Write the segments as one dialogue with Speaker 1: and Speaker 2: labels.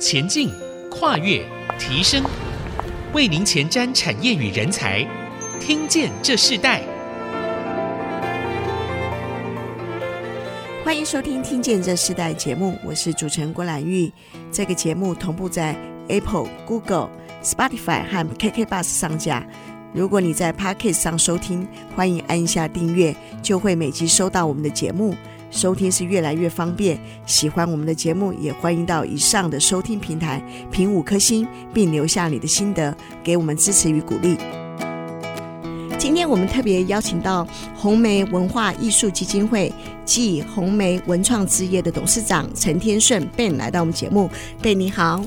Speaker 1: 前进、跨越、提升，为您前瞻产业与人才。听见这世代，
Speaker 2: 欢迎收听《听见这世代》节目，我是主持人郭兰玉。这个节目同步在 Apple、Google、Spotify 和 KK Bus 上架。如果你在 Podcast 上收听，欢迎按下订阅，就会每集收到我们的节目。收听是越来越方便，喜欢我们的节目，也欢迎到以上的收听平台评五颗星，并留下你的心得，给我们支持与鼓励。今天我们特别邀请到红梅文化艺术基金会暨红梅文创之业的董事长陈天顺 Ben 来到我们节目，Ben 你好，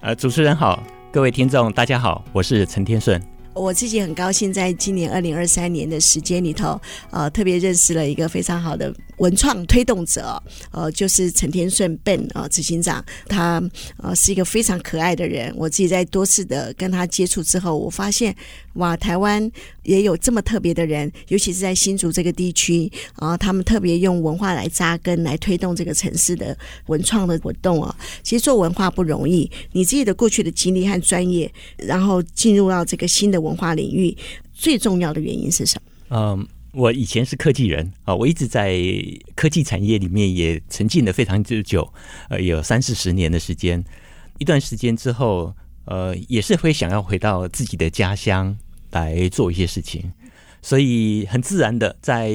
Speaker 3: 呃，主持人好，各位听众大家好，我是陈天顺。
Speaker 2: 我自己很高兴，在今年二零二三年的时间里头，呃，特别认识了一个非常好的文创推动者，呃，就是陈天顺 Ben 啊、呃，执行长，他呃是一个非常可爱的人。我自己在多次的跟他接触之后，我发现哇，台湾也有这么特别的人，尤其是在新竹这个地区啊、他们特别用文化来扎根，来推动这个城市的文创的活动啊。其实做文化不容易，你自己的过去的经历和专业，然后进入到这个新的文化领域，最重要的原因是什么？
Speaker 3: 嗯。我以前是科技人啊，我一直在科技产业里面也沉浸了非常之久，呃，有三四十年的时间。一段时间之后，呃，也是会想要回到自己的家乡来做一些事情，所以很自然的在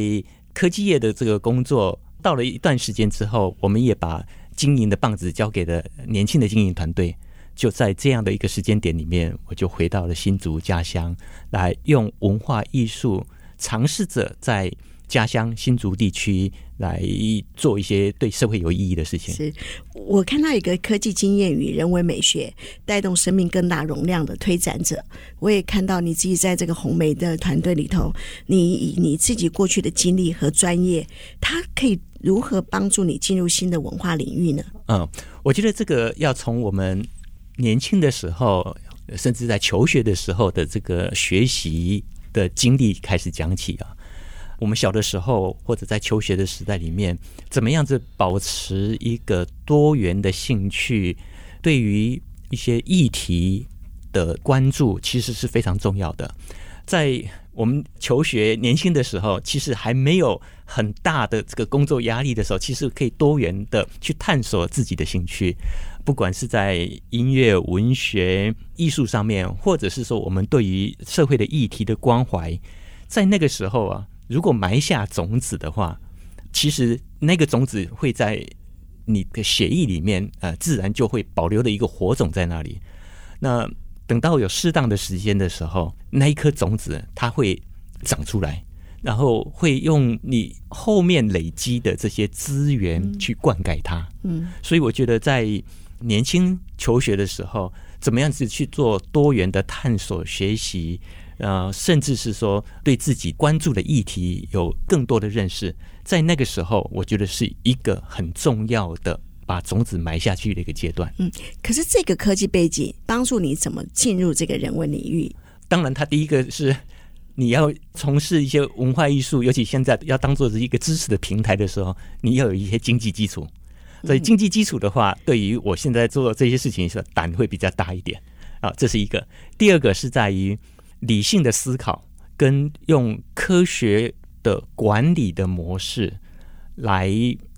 Speaker 3: 科技业的这个工作，到了一段时间之后，我们也把经营的棒子交给了年轻的经营团队。就在这样的一个时间点里面，我就回到了新竹家乡，来用文化艺术。尝试着在家乡新竹地区来做一些对社会有意义的事情。
Speaker 2: 是我看到一个科技经验与人文美学带动生命更大容量的推展者。我也看到你自己在这个红梅的团队里头，你以你自己过去的经历和专业，它可以如何帮助你进入新的文化领域呢？
Speaker 3: 嗯，我觉得这个要从我们年轻的时候，甚至在求学的时候的这个学习。的经历开始讲起啊，我们小的时候或者在求学的时代里面，怎么样子保持一个多元的兴趣，对于一些议题的关注，其实是非常重要的。在我们求学年轻的时候，其实还没有很大的这个工作压力的时候，其实可以多元的去探索自己的兴趣。不管是在音乐、文学、艺术上面，或者是说我们对于社会的议题的关怀，在那个时候啊，如果埋下种子的话，其实那个种子会在你的血液里面，呃，自然就会保留的一个火种在那里。那等到有适当的时间的时候，那一颗种子它会长出来，然后会用你后面累积的这些资源去灌溉它。嗯，所以我觉得在年轻求学的时候，怎么样子去做多元的探索学习，呃，甚至是说对自己关注的议题有更多的认识，在那个时候，我觉得是一个很重要的把种子埋下去的一个阶段。
Speaker 2: 嗯，可是这个科技背景帮助你怎么进入这个人文领域？
Speaker 3: 当然，它第一个是你要从事一些文化艺术，尤其现在要当做是一个知识的平台的时候，你要有一些经济基础。所以经济基础的话，对于我现在做这些事情，是胆会比较大一点啊。这是一个。第二个是在于理性的思考，跟用科学的管理的模式来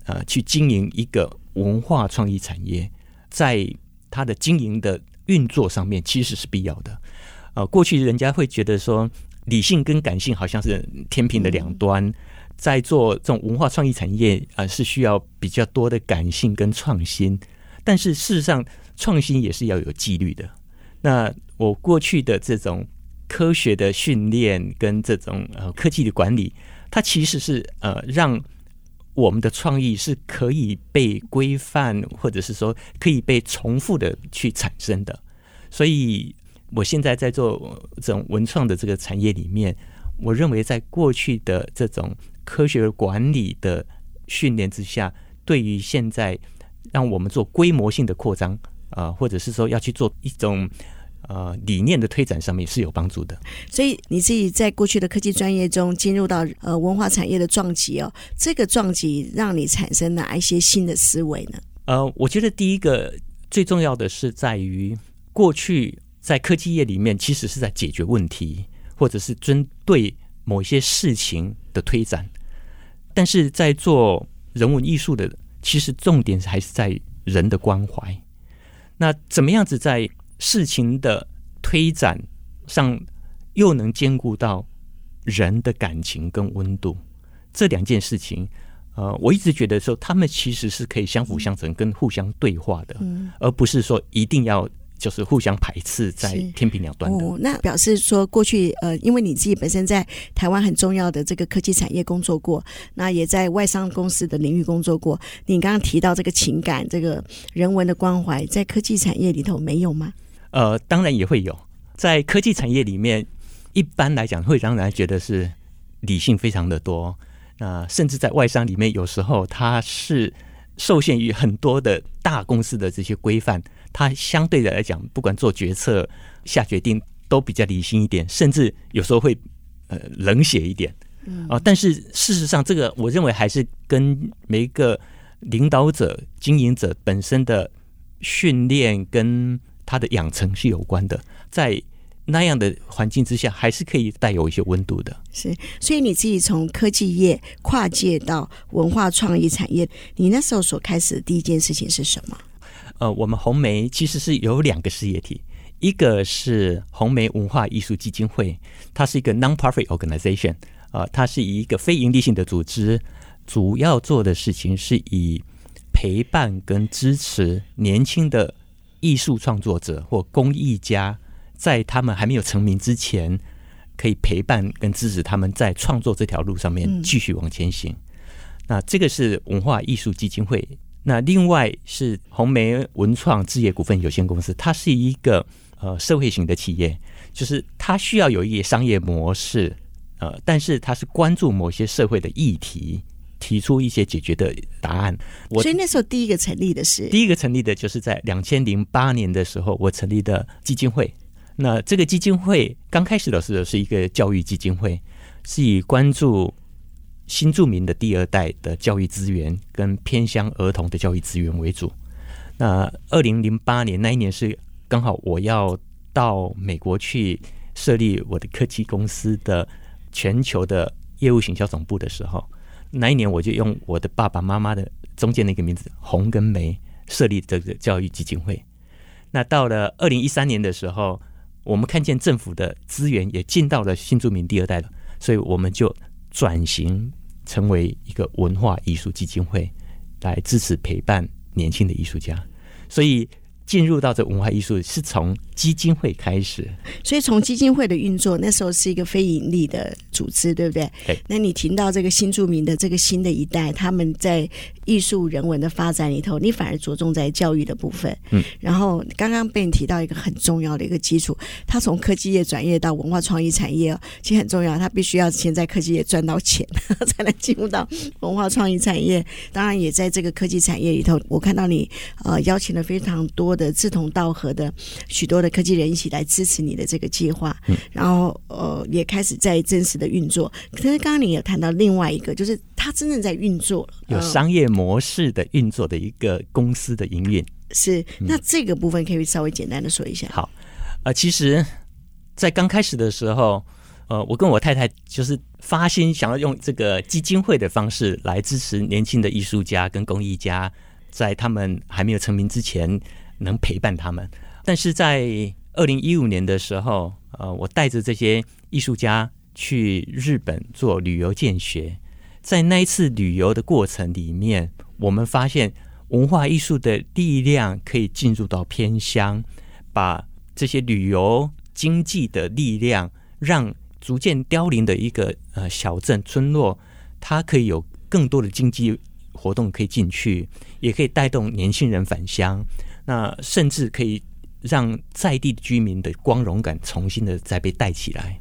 Speaker 3: 呃去经营一个文化创意产业，在它的经营的运作上面，其实是必要的。呃，过去人家会觉得说，理性跟感性好像是天平的两端。在做这种文化创意产业啊、呃，是需要比较多的感性跟创新，但是事实上，创新也是要有纪律的。那我过去的这种科学的训练跟这种呃科技的管理，它其实是呃让我们的创意是可以被规范，或者是说可以被重复的去产生的。所以，我现在在做这种文创的这个产业里面，我认为在过去的这种科学管理的训练之下，对于现在让我们做规模性的扩张啊、呃，或者是说要去做一种呃理念的推展上面是有帮助的。
Speaker 2: 所以你自己在过去的科技专业中进入到呃文化产业的撞击哦，这个撞击让你产生哪一些新的思维呢？
Speaker 3: 呃，我觉得第一个最重要的是在于过去在科技业里面，其实是在解决问题，或者是针对某一些事情的推展。但是在做人文艺术的，其实重点还是在人的关怀。那怎么样子在事情的推展上，又能兼顾到人的感情跟温度？这两件事情，呃，我一直觉得说，他们其实是可以相辅相成、跟互相对话的，嗯、而不是说一定要就是互相排斥在天平两端的。
Speaker 2: 哦，那表示说，过去呃，因为你自己本身在台湾很重要的这个科技产业工作过，那也在外商公司的领域工作过。你刚刚提到这个情感、这个人文的关怀，在科技产业里头没有吗？
Speaker 3: 呃，当然也会有，在科技产业里面，一般来讲会让人觉得是理性非常的多。那甚至在外商里面，有时候它是受限于很多的大公司的这些规范，它相对的来讲，不管做决策、下决定都比较理性一点，甚至有时候会呃冷血一点。啊，但是事实上，这个我认为还是跟每一个领导者、经营者本身的训练跟他的养成是有关的，在。那样的环境之下，还是可以带有一些温度的。
Speaker 2: 是，所以你自己从科技业跨界到文化创意产业，你那时候所开始的第一件事情是什么？
Speaker 3: 呃，我们红梅其实是有两个事业体，一个是红梅文化艺术基金会，它是一个 non-profit organization，啊、呃，它是一个非营利性的组织，主要做的事情是以陪伴跟支持年轻的艺术创作者或工艺家。在他们还没有成名之前，可以陪伴跟支持他们在创作这条路上面继续往前行。嗯、那这个是文化艺术基金会。那另外是红梅文创置业股份有限公司，它是一个呃社会型的企业，就是它需要有一个商业模式，呃，但是它是关注某些社会的议题，提出一些解决的答案。我
Speaker 2: 所以那时候第一个成立的是
Speaker 3: 第一个成立的就是在两千零八年的时候，我成立的基金会。那这个基金会刚开始的时候是一个教育基金会，是以关注新住民的第二代的教育资源跟偏乡儿童的教育资源为主。那二零零八年那一年是刚好我要到美国去设立我的科技公司的全球的业务行销总部的时候，那一年我就用我的爸爸妈妈的中间的一个名字红跟梅设立这个教育基金会。那到了二零一三年的时候。我们看见政府的资源也进到了新住民第二代了，所以我们就转型成为一个文化艺术基金会，来支持陪伴年轻的艺术家，所以。进入到这文化艺术是从基金会开始，
Speaker 2: 所以从基金会的运作，那时候是一个非盈利的组织，对不对？
Speaker 3: 对。
Speaker 2: 那你听到这个新著名的这个新的一代，他们在艺术人文的发展里头，你反而着重在教育的部分。嗯。然后刚刚被你提到一个很重要的一个基础，他从科技业转业到文化创意产业，其实很重要，他必须要先在科技业赚到钱，才能进入到文化创意产业。当然，也在这个科技产业里头，我看到你呃邀请了非常多。的志同道合的许多的科技人一起来支持你的这个计划，嗯、然后呃也开始在真实的运作。可是刚刚你也谈到另外一个，就是它真正在运作了，
Speaker 3: 有商业模式的运作的一个公司的营运。
Speaker 2: 是，那这个部分可以稍微简单的说一下。
Speaker 3: 好，呃，其实，在刚开始的时候，呃，我跟我太太就是发心想要用这个基金会的方式来支持年轻的艺术家跟工艺家，在他们还没有成名之前。能陪伴他们，但是在二零一五年的时候，呃，我带着这些艺术家去日本做旅游见学，在那一次旅游的过程里面，我们发现文化艺术的力量可以进入到偏乡，把这些旅游经济的力量，让逐渐凋零的一个呃小镇村落，它可以有更多的经济活动可以进去，也可以带动年轻人返乡。那甚至可以让在地居民的光荣感重新的再被带起来。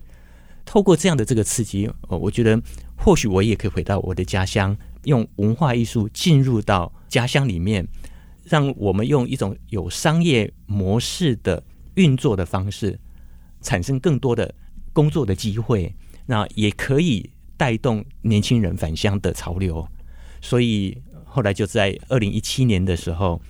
Speaker 3: 透过这样的这个刺激，我觉得或许我也可以回到我的家乡，用文化艺术进入到家乡里面，让我们用一种有商业模式的运作的方式，产生更多的工作的机会。那也可以带动年轻人返乡的潮流。所以后来就在二零一七年的时候。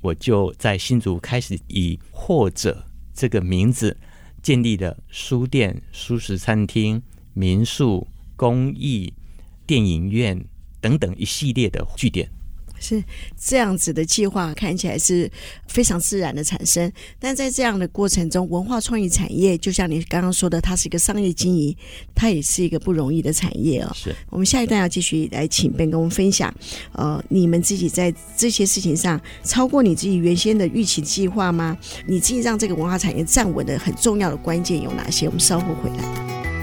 Speaker 3: 我就在新竹开始以或者这个名字建立的书店、舒适餐厅、民宿、公益、电影院等等一系列的据点。
Speaker 2: 是这样子的计划，看起来是非常自然的产生。但在这样的过程中，文化创意产业就像你刚刚说的，它是一个商业经营，它也是一个不容易的产业哦。
Speaker 3: 是
Speaker 2: 我们下一段要继续来请 Ben 跟我们分享，呃，你们自己在这些事情上超过你自己原先的预期计划吗？你自己让这个文化产业站稳的很重要的关键有哪些？我们稍后回来。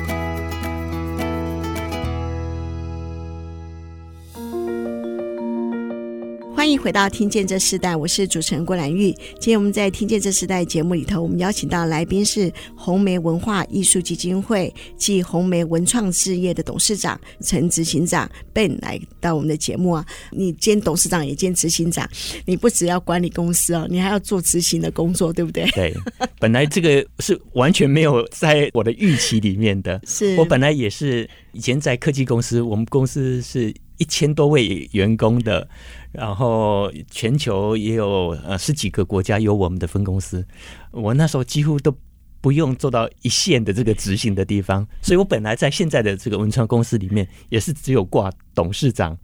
Speaker 2: 欢迎回到《听见这世代》，我是主持人郭兰玉。今天我们在《听见这世代》节目里头，我们邀请到来宾是红梅文化艺术基金会暨红梅文创事业的董事长陈执行长 Ben 来到我们的节目啊。你兼董事长也兼执行长，你不只要管理公司哦，你还要做执行的工作，对不对？
Speaker 3: 对，本来这个是完全没有在我的预期里面的。
Speaker 2: 是
Speaker 3: 我本来也是以前在科技公司，我们公司是一千多位员工的。然后全球也有呃十几个国家有我们的分公司，我那时候几乎都不用做到一线的这个执行的地方，所以我本来在现在的这个文创公司里面也是只有挂董事长，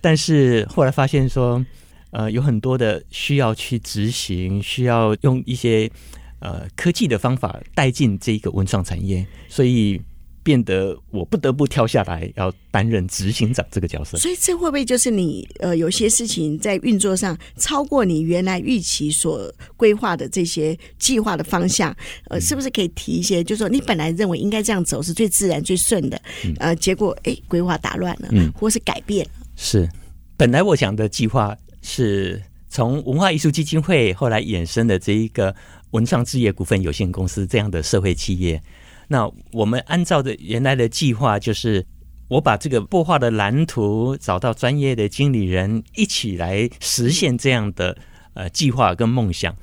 Speaker 3: 但是后来发现说，呃有很多的需要去执行，需要用一些呃科技的方法带进这一个文创产业，所以。变得我不得不跳下来，要担任执行长这个角色。
Speaker 2: 所以这会不会就是你呃，有些事情在运作上超过你原来预期所规划的这些计划的方向？呃，是不是可以提一些？就是说你本来认为应该这样走是最自然、最顺的，呃，结果哎，规划打乱了，嗯，或是改变了。
Speaker 3: 是，本来我想的计划是从文化艺术基金会后来衍生的这一个文创置业股份有限公司这样的社会企业。那我们按照的原来的计划，就是我把这个擘画的蓝图，找到专业的经理人一起来实现这样的呃计划跟梦想。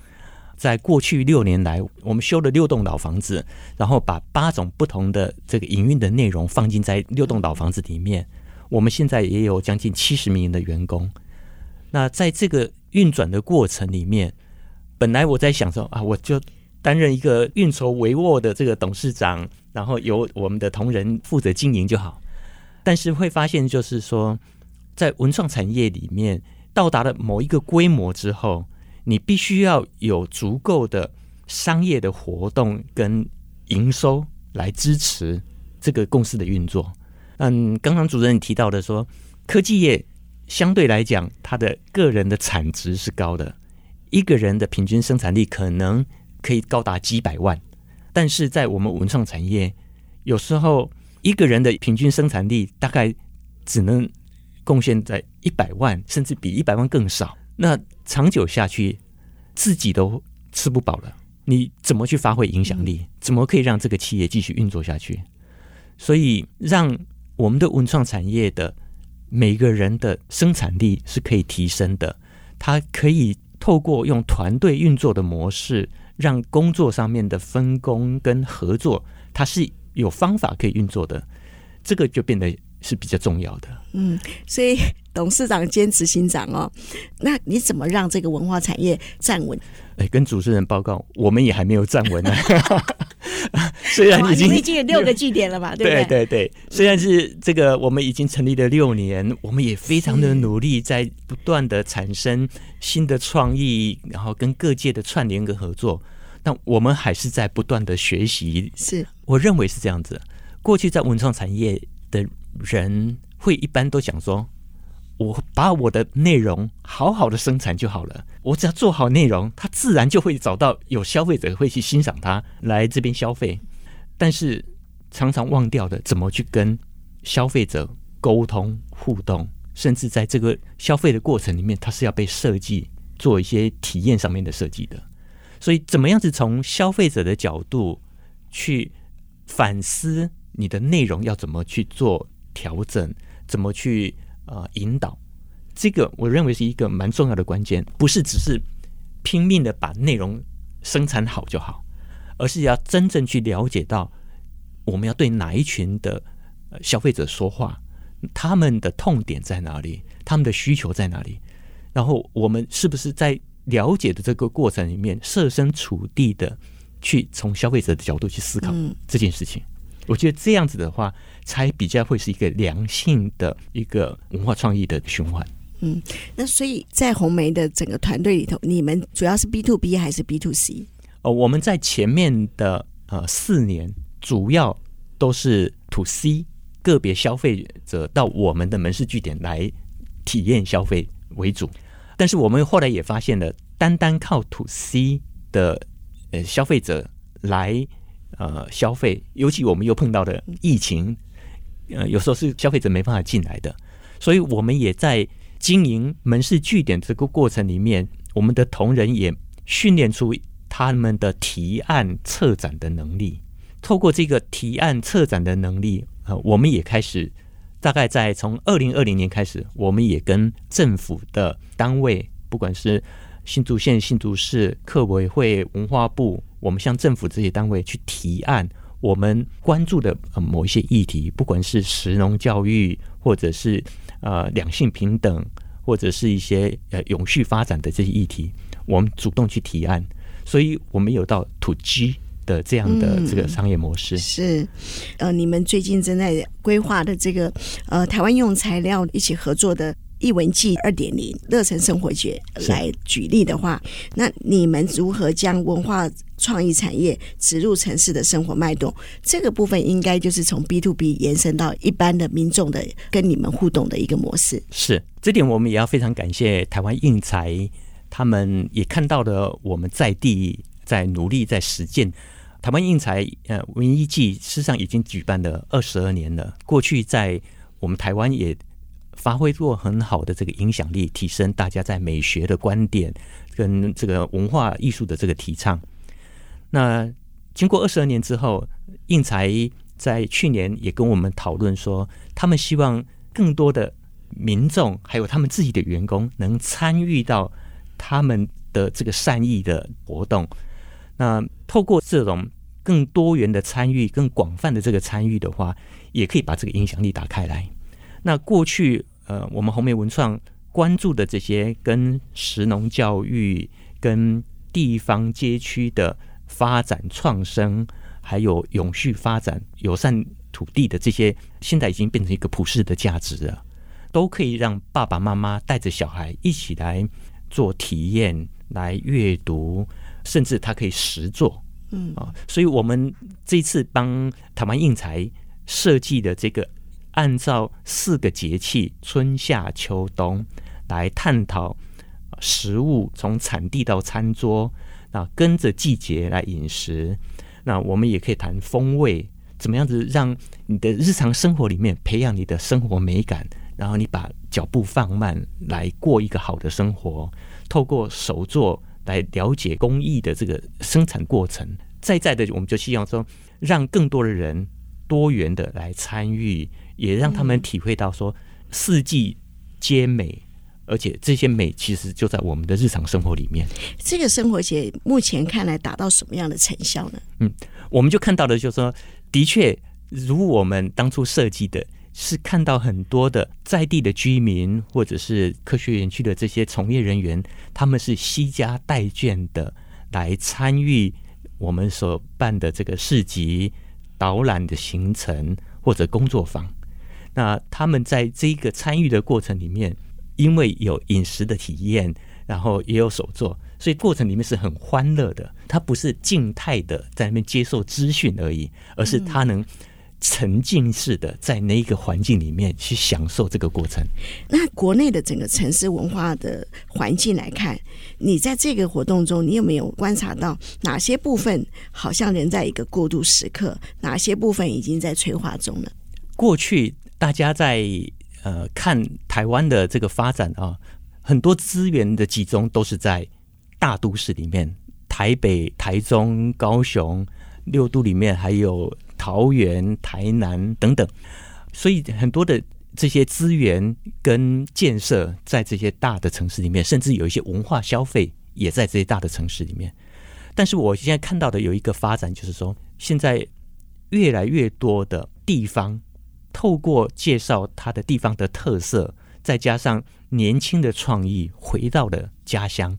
Speaker 3: 在过去六年来，我们修了六栋老房子，然后把八种不同的这个营运的内容放进在六栋老房子里面。我们现在也有将近七十名的员工。那在这个运转的过程里面，本来我在想说啊，我就。担任一个运筹帷幄的这个董事长，然后由我们的同仁负责经营就好。但是会发现，就是说，在文创产业里面，到达了某一个规模之后，你必须要有足够的商业的活动跟营收来支持这个公司的运作。嗯，刚刚主任提到的说，科技业相对来讲，它的个人的产值是高的，一个人的平均生产力可能。可以高达几百万，但是在我们文创产业，有时候一个人的平均生产力大概只能贡献在一百万，甚至比一百万更少。那长久下去，自己都吃不饱了，你怎么去发挥影响力？怎么可以让这个企业继续运作下去？所以，让我们的文创产业的每个人的生产力是可以提升的，它可以透过用团队运作的模式。让工作上面的分工跟合作，它是有方法可以运作的，这个就变得是比较重要的。
Speaker 2: 嗯，所以董事长兼执行长哦，那你怎么让这个文化产业站稳？
Speaker 3: 哎，跟主持人报告，我们也还没有站稳呢。虽然已经、
Speaker 2: 哦、已经有六个据点了吧，对不对？
Speaker 3: 对对对，虽然是这个，我们已经成立了六年，我们也非常的努力，在不断的产生新的创意，然后跟各界的串联跟合作。但我们还是在不断的学习。
Speaker 2: 是，
Speaker 3: 我认为是这样子。过去在文创产业的人会一般都讲说，我把我的内容好好的生产就好了，我只要做好内容，他自然就会找到有消费者会去欣赏它，来这边消费。但是常常忘掉的怎么去跟消费者沟通互动，甚至在这个消费的过程里面，它是要被设计做一些体验上面的设计的。所以，怎么样子从消费者的角度去反思你的内容要怎么去做调整，怎么去呃引导？这个我认为是一个蛮重要的关键，不是只是拼命的把内容生产好就好，而是要真正去了解到我们要对哪一群的消费者说话，他们的痛点在哪里，他们的需求在哪里，然后我们是不是在了解的这个过程里面，设身处地的去从消费者的角度去思考这件事情。我觉得这样子的话，才比较会是一个良性的一个文化创意的循环。
Speaker 2: 嗯，那所以在红梅的整个团队里头，你们主要是 B to B 还是 B to C？
Speaker 3: 哦，我们在前面的呃四年，主要都是 To C，个别消费者到我们的门市据点来体验消费为主。但是我们后来也发现了，单单靠 To C 的呃消费者来呃消费，尤其我们又碰到了疫情，呃，有时候是消费者没办法进来的，所以我们也在。经营门市据点这个过程里面，我们的同仁也训练出他们的提案策展的能力。透过这个提案策展的能力，呃，我们也开始大概在从二零二零年开始，我们也跟政府的单位，不管是新竹县、新竹市、客委会、文化部，我们向政府这些单位去提案，我们关注的某一些议题，不管是食农教育，或者是。呃，两性平等或者是一些呃永续发展的这些议题，我们主动去提案，所以我们有到 To G 的这样的这个商业模式。
Speaker 2: 是，呃，你们最近正在规划的这个呃台湾用材料一起合作的。艺文季二点零乐成生活节来举例的话，那你们如何将文化创意产业植入城市的生活脉动？这个部分应该就是从 B to B 延伸到一般的民众的跟你们互动的一个模式。
Speaker 3: 是，这点我们也要非常感谢台湾印材，他们也看到了我们在地在努力在实践。台湾印材呃文艺季事实上已经举办了二十二年了，过去在我们台湾也。发挥过很好的这个影响力，提升大家在美学的观点跟这个文化艺术的这个提倡。那经过二十二年之后，应材在去年也跟我们讨论说，他们希望更多的民众还有他们自己的员工能参与到他们的这个善意的活动。那透过这种更多元的参与、更广泛的这个参与的话，也可以把这个影响力打开来。那过去。呃，我们红梅文创关注的这些跟食农教育、跟地方街区的发展创生，还有永续发展、友善土地的这些，现在已经变成一个普世的价值了，都可以让爸爸妈妈带着小孩一起来做体验、来阅读，甚至他可以实做。嗯啊，所以我们这次帮台湾印材设计的这个。按照四个节气春夏秋冬来探讨食物从产地到餐桌，那跟着季节来饮食。那我们也可以谈风味，怎么样子让你的日常生活里面培养你的生活美感，然后你把脚步放慢来过一个好的生活。透过手作来了解工艺的这个生产过程，在在的我们就希望说，让更多的人多元的来参与。也让他们体会到说，四季皆美，而且这些美其实就在我们的日常生活里面。
Speaker 2: 这个生活节目前看来达到什么样的成效呢？
Speaker 3: 嗯，我们就看到的就是说，的确如我们当初设计的，是看到很多的在地的居民或者是科学园区的这些从业人员，他们是惜家带眷的来参与我们所办的这个市集导览的行程或者工作坊。那他们在这个参与的过程里面，因为有饮食的体验，然后也有手作，所以过程里面是很欢乐的。他不是静态的在那边接受资讯而已，而是他能沉浸式的在那一个环境里面去享受这个过程。
Speaker 2: 那国内的整个城市文化的环境来看，你在这个活动中，你有没有观察到哪些部分好像仍在一个过渡时刻，哪些部分已经在催化中了？
Speaker 3: 过去。大家在呃看台湾的这个发展啊，很多资源的集中都是在大都市里面，台北、台中、高雄六都里面，还有桃园、台南等等，所以很多的这些资源跟建设在这些大的城市里面，甚至有一些文化消费也在这些大的城市里面。但是我现在看到的有一个发展，就是说现在越来越多的地方。透过介绍他的地方的特色，再加上年轻的创意，回到了家乡，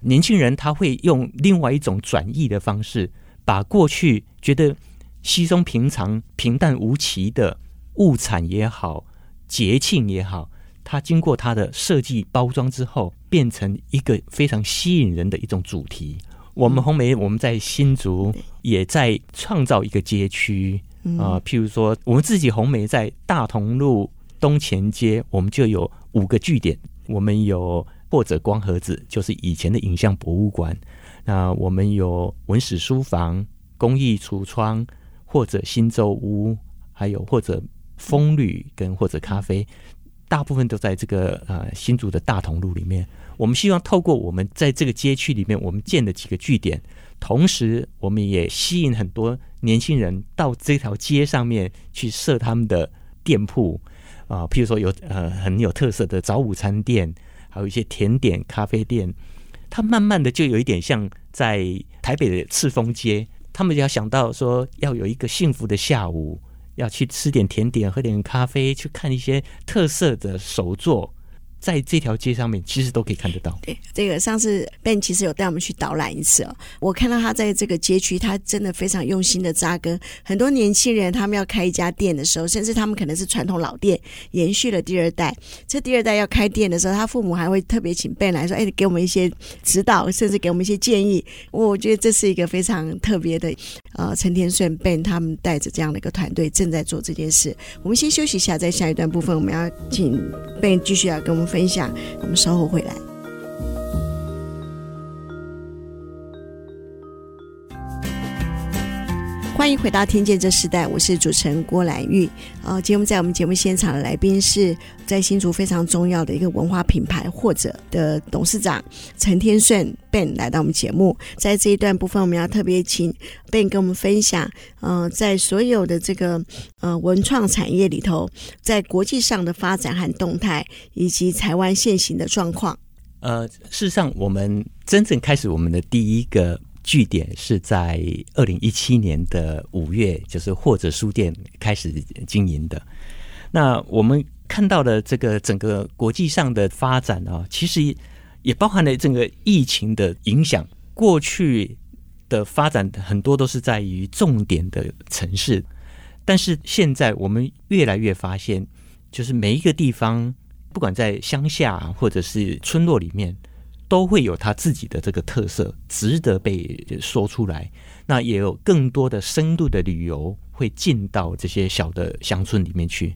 Speaker 3: 年轻人他会用另外一种转译的方式，把过去觉得稀松平常、平淡无奇的物产也好、节庆也好，它经过它的设计包装之后，变成一个非常吸引人的一种主题。我们红梅，我们在新竹也在创造一个街区啊、譬如说，我们自己红梅在大同路东前街，我们就有五个据点，我们有。或者光盒子，就是以前的影像博物馆。那我们有文史书房、工艺橱窗，或者新洲屋，还有或者风旅跟或者咖啡，大部分都在这个呃新竹的大同路里面。我们希望透过我们在这个街区里面，我们建的几个据点，同时我们也吸引很多年轻人到这条街上面去设他们的店铺啊、譬如说有呃很有特色的早午餐店。还有一些甜点咖啡店，它慢慢的就有一点像在台北的赤峰街，他们就要想到说要有一个幸福的下午，要去吃点甜点，喝点咖啡，去看一些特色的手作。在这条街上面，其实都可以看得到。
Speaker 2: 对，这个上次 Ben 其实有带我们去导览一次哦。我看到他在这个街区，他真的非常用心的扎根。很多年轻人他们要开一家店的时候，甚至他们可能是传统老店，延续了第二代。这第二代要开店的时候，他父母还会特别请 Ben 来说：“哎，给我们一些指导，甚至给我们一些建议。”我觉得这是一个非常特别的。呃，陈天顺 Ben 他们带着这样的一个团队正在做这件事。我们先休息一下，在下一段部分，我们要请 Ben 继续要跟我们。分享，我们稍后回来。欢迎回到《听见这时代》，我是主持人郭兰玉。呃，今天在我们节目现场的来宾是在新竹非常重要的一个文化品牌或者的董事长陈天顺 Ben 来到我们节目。在这一段部分，我们要特别请 Ben 跟我们分享，呃，在所有的这个呃文创产业里头，在国际上的发展和动态，以及台湾现行的状况。
Speaker 3: 呃，事实上，我们真正开始我们的第一个。据点是在二零一七年的五月，就是或者书店开始经营的。那我们看到的这个整个国际上的发展啊，其实也包含了整个疫情的影响。过去的发展很多都是在于重点的城市，但是现在我们越来越发现，就是每一个地方，不管在乡下或者是村落里面。都会有他自己的这个特色，值得被说出来。那也有更多的深度的旅游会进到这些小的乡村里面去。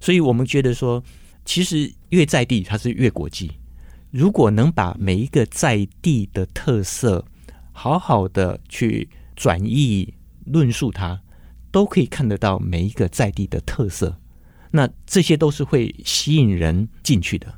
Speaker 3: 所以我们觉得说，其实越在地，它是越国际。如果能把每一个在地的特色好好的去转译论述它，都可以看得到每一个在地的特色。那这些都是会吸引人进去的。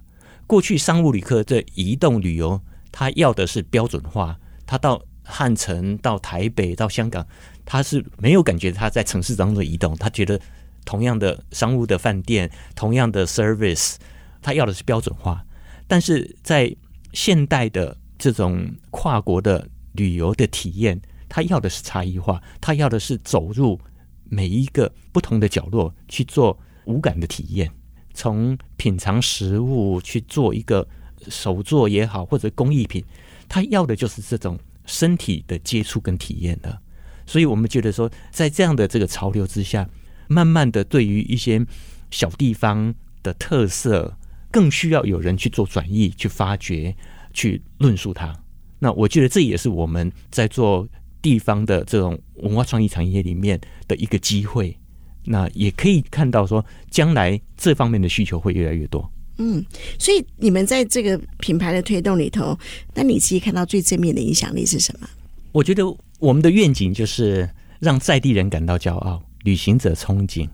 Speaker 3: 过去商务旅客这移动旅游，他要的是标准化。他到汉城、到台北、到香港，他是没有感觉他在城市当中移动。他觉得同样的商务的饭店、同样的 service，他要的是标准化。但是在现代的这种跨国的旅游的体验，他要的是差异化，他要的是走入每一个不同的角落去做无感的体验。从品尝食物去做一个手作也好，或者工艺品，他要的就是这种身体的接触跟体验的。所以我们觉得说，在这样的这个潮流之下，慢慢的对于一些小地方的特色，更需要有人去做转译、去发掘、去论述它。那我觉得这也是我们在做地方的这种文化创意产业里面的一个机会。那也可以看到说，将来这方面的需求会越来越多。
Speaker 2: 嗯，所以你们在这个品牌的推动里头，那你自己看到最正面的影响力是什么？
Speaker 3: 我觉得我们的愿景就是让在地人感到骄傲，旅行者憧憬。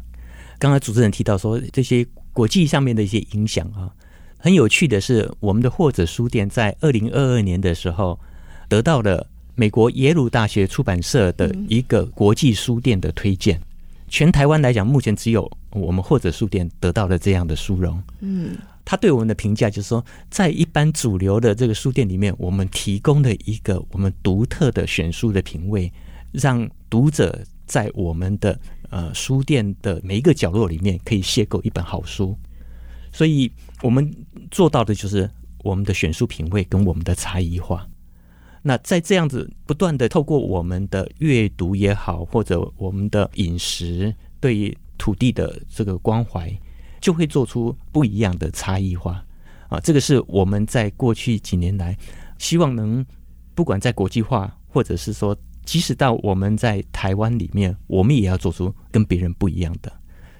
Speaker 3: 刚才主持人提到说，这些国际上面的一些影响啊，很有趣的是，我们的或者书店在二零二二年的时候得到了美国耶鲁大学出版社的一个国际书店的推荐。全台湾来讲，目前只有我们或者书店得到了这样的殊荣。嗯，他对我们的评价就是说，在一般主流的这个书店里面，我们提供了一个我们独特的选书的品味，让读者在我们的呃书店的每一个角落里面可以邂逅一本好书。所以，我们做到的就是我们的选书品味跟我们的差异化。那在这样子不断的透过我们的阅读也好，或者我们的饮食对土地的这个关怀，就会做出不一样的差异化啊！这个是我们在过去几年来希望能不管在国际化，或者是说，即使到我们在台湾里面，我们也要做出跟别人不一样的。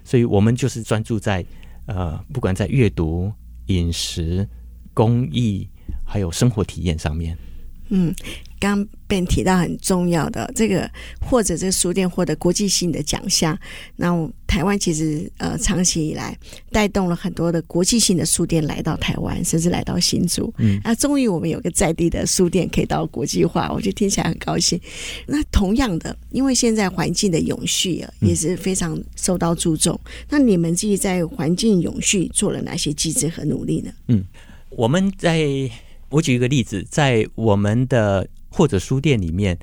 Speaker 3: 所以，我们就是专注在呃，不管在阅读、饮食、公益，还有生活体验上面。
Speaker 2: 嗯。刚 Ben 提到很重要的这个，或者这个书店获得国际性的奖项，那台湾其实呃长期以来带动了很多的国际性的书店来到台湾，甚至来到新竹。嗯，那，终于我们有个在地的书店可以到国际化，我觉得听起来很高兴。那同样的，因为现在环境的永续啊也是非常受到注重，嗯、那你们自己在环境永续做了哪些机制和努力呢？
Speaker 3: 嗯，我们在我举一个例子，在我们的。或者书店里面，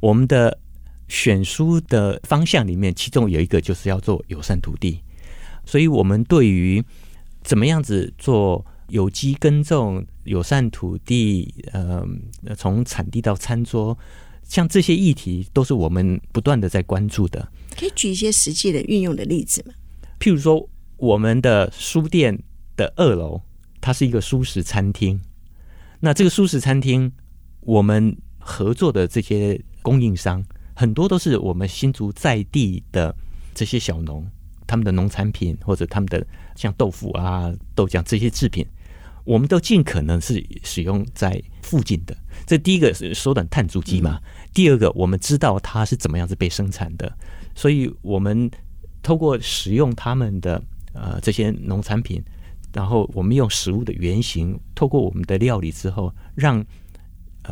Speaker 3: 我们的选书的方向里面，其中有一个就是要做友善土地，所以我们对于怎么样子做有机耕种、友善土地，呃，从产地到餐桌，像这些议题，都是我们不断的在关注的。
Speaker 2: 可以举一些实际的运用的例子吗？
Speaker 3: 譬如说，我们的书店的二楼，它是一个舒适餐厅，那这个素食餐厅，我们合作的这些供应商，很多都是我们新竹在地的这些小农，他们的农产品或者他们的像豆腐啊、豆浆这些制品，我们都尽可能是使用在附近的。这第一个是缩短碳足迹嘛，第二个我们知道它是怎么样子被生产的，所以我们透过使用他们的呃这些农产品，然后我们用食物的原型，透过我们的料理之后，让。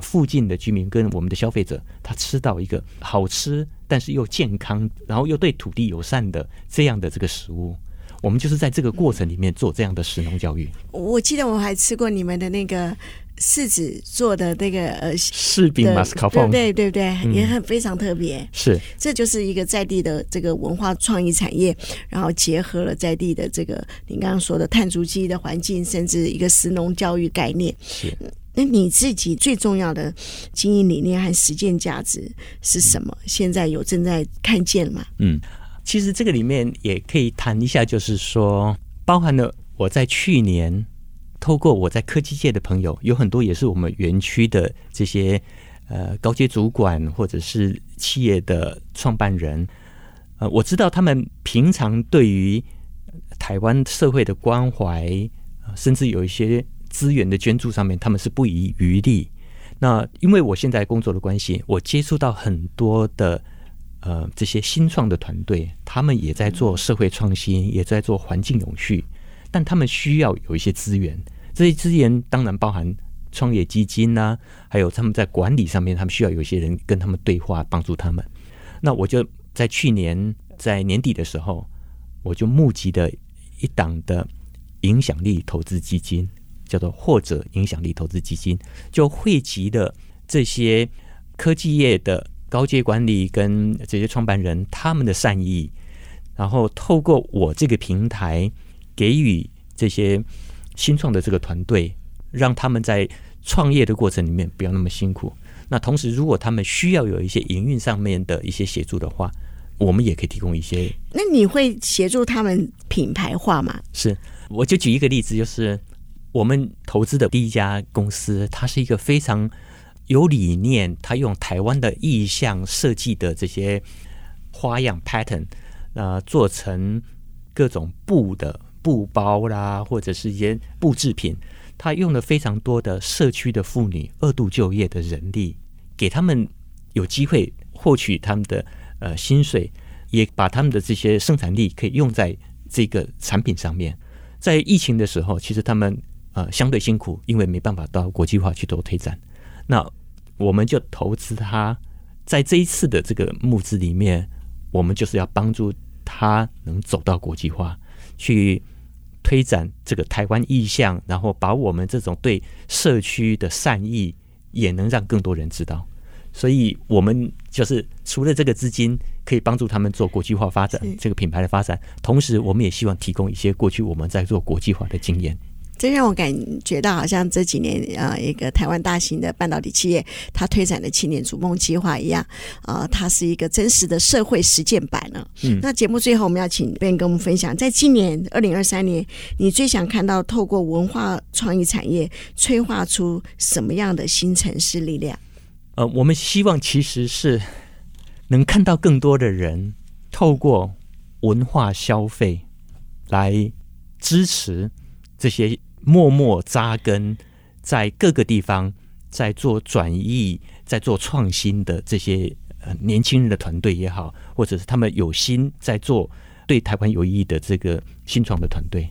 Speaker 3: 附近的居民跟我们的消费者，他吃到一个好吃，但是又健康，然后又对土地友善的这样的这个食物，我们就是在这个过程里面做这样的食农教育。
Speaker 2: 我记得我还吃过你们的那个柿子做的那个呃
Speaker 3: 柿饼马斯卡彭，
Speaker 2: 对对对，也很非常特别。
Speaker 3: 嗯、是，
Speaker 2: 这就是一个在地的这个文化创意产业，然后结合了在地的这个您刚刚说的碳足迹的环境，甚至一个食农教育概念。
Speaker 3: 是。
Speaker 2: 那你自己最重要的经营理念和实践价值是什么？现在有正在看见吗？
Speaker 3: 嗯，其实这个里面也可以谈一下，就是说，包含了我在去年透过我在科技界的朋友，有很多也是我们园区的这些呃高阶主管或者是企业的创办人，呃，我知道他们平常对于台湾社会的关怀，甚至有一些。资源的捐助上面，他们是不遗余力。那因为我现在工作的关系，我接触到很多的呃这些新创的团队，他们也在做社会创新，也在做环境永续，但他们需要有一些资源。这些资源当然包含创业基金呐、还有他们在管理上面，他们需要有些人跟他们对话，帮助他们。那我就在去年在年底的时候，我就募集的一档的影响力投资基金。叫做或者影响力投资基金，就汇集了这些科技业的高阶管理跟这些创办人他们的善意，然后透过我这个平台，给予这些新创的这个团队，让他们在创业的过程里面不要那么辛苦。那同时，如果他们需要有一些营运上面的一些协助的话，我们也可以提供一些。
Speaker 2: 那你会协助他们品牌化吗？
Speaker 3: 是，我就举一个例子，就是。我们投资的第一家公司，它是一个非常有理念，它用台湾的意象设计的这些花样 pattern，呃，做成各种布的布包啦，或者是一些布制品。他用了非常多的社区的妇女二度就业的人力，给他们有机会获取他们的呃薪水，也把他们的这些生产力可以用在这个产品上面。在疫情的时候，其实他们。呃，相对辛苦，因为没办法到国际化去做推展。那我们就投资他，在这一次的这个募资里面，我们就是要帮助他能走到国际化，去推展这个台湾意向，然后把我们这种对社区的善意，也能让更多人知道。所以，我们就是除了这个资金可以帮助他们做国际化发展，这个品牌的发展，同时我们也希望提供一些过去我们在做国际化的经验。
Speaker 2: 这让我感觉到，好像这几年呃，一个台湾大型的半导体企业，它推展的青年逐梦计划一样，呃，它是一个真实的社会实践版呢。嗯，那节目最后我们要请 Ben 跟我们分享，在今年二零二三年，你最想看到透过文化创意产业催化出什么样的新城市力量？
Speaker 3: 呃，我们希望其实是能看到更多的人透过文化消费来支持这些。默默扎根在各个地方，在做转移、在做创新的这些呃年轻人的团队也好，或者是他们有心在做对台湾有意义的这个新创的团队，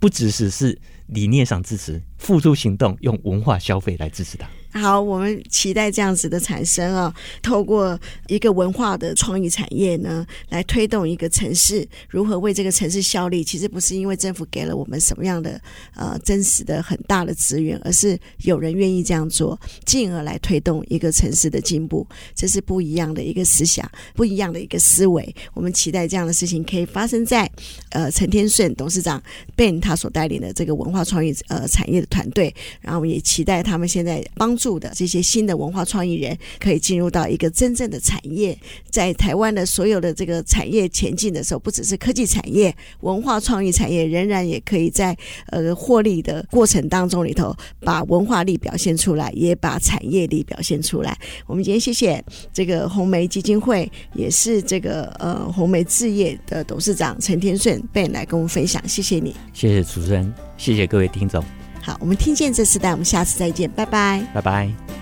Speaker 3: 不只是是理念上支持，付出行动，用文化消费来支持他。
Speaker 2: 好，我们期待这样子的产生啊！透过一个文化的创意产业呢，来推动一个城市如何为这个城市效力。其实不是因为政府给了我们什么样的呃真实的很大的资源，而是有人愿意这样做，进而来推动一个城市的进步。这是不一样的一个思想，不一样的一个思维。我们期待这样的事情可以发生在呃陈天顺董事长 Ben 他所带领的这个文化创意呃产业的团队，然后我们也期待他们现在帮助。住的这些新的文化创意人可以进入到一个真正的产业，在台湾的所有的这个产业前进的时候，不只是科技产业，文化创意产业仍然也可以在呃获利的过程当中里头，把文化力表现出来，也把产业力表现出来。我们今天谢谢这个红梅基金会，也是这个呃红梅置业的董事长陈天顺 Ben 来跟我们分享，谢谢你，
Speaker 3: 谢谢主持人，谢谢各位听众。
Speaker 2: 好，我们听见这时代，我们下次再见，拜拜，
Speaker 3: 拜拜。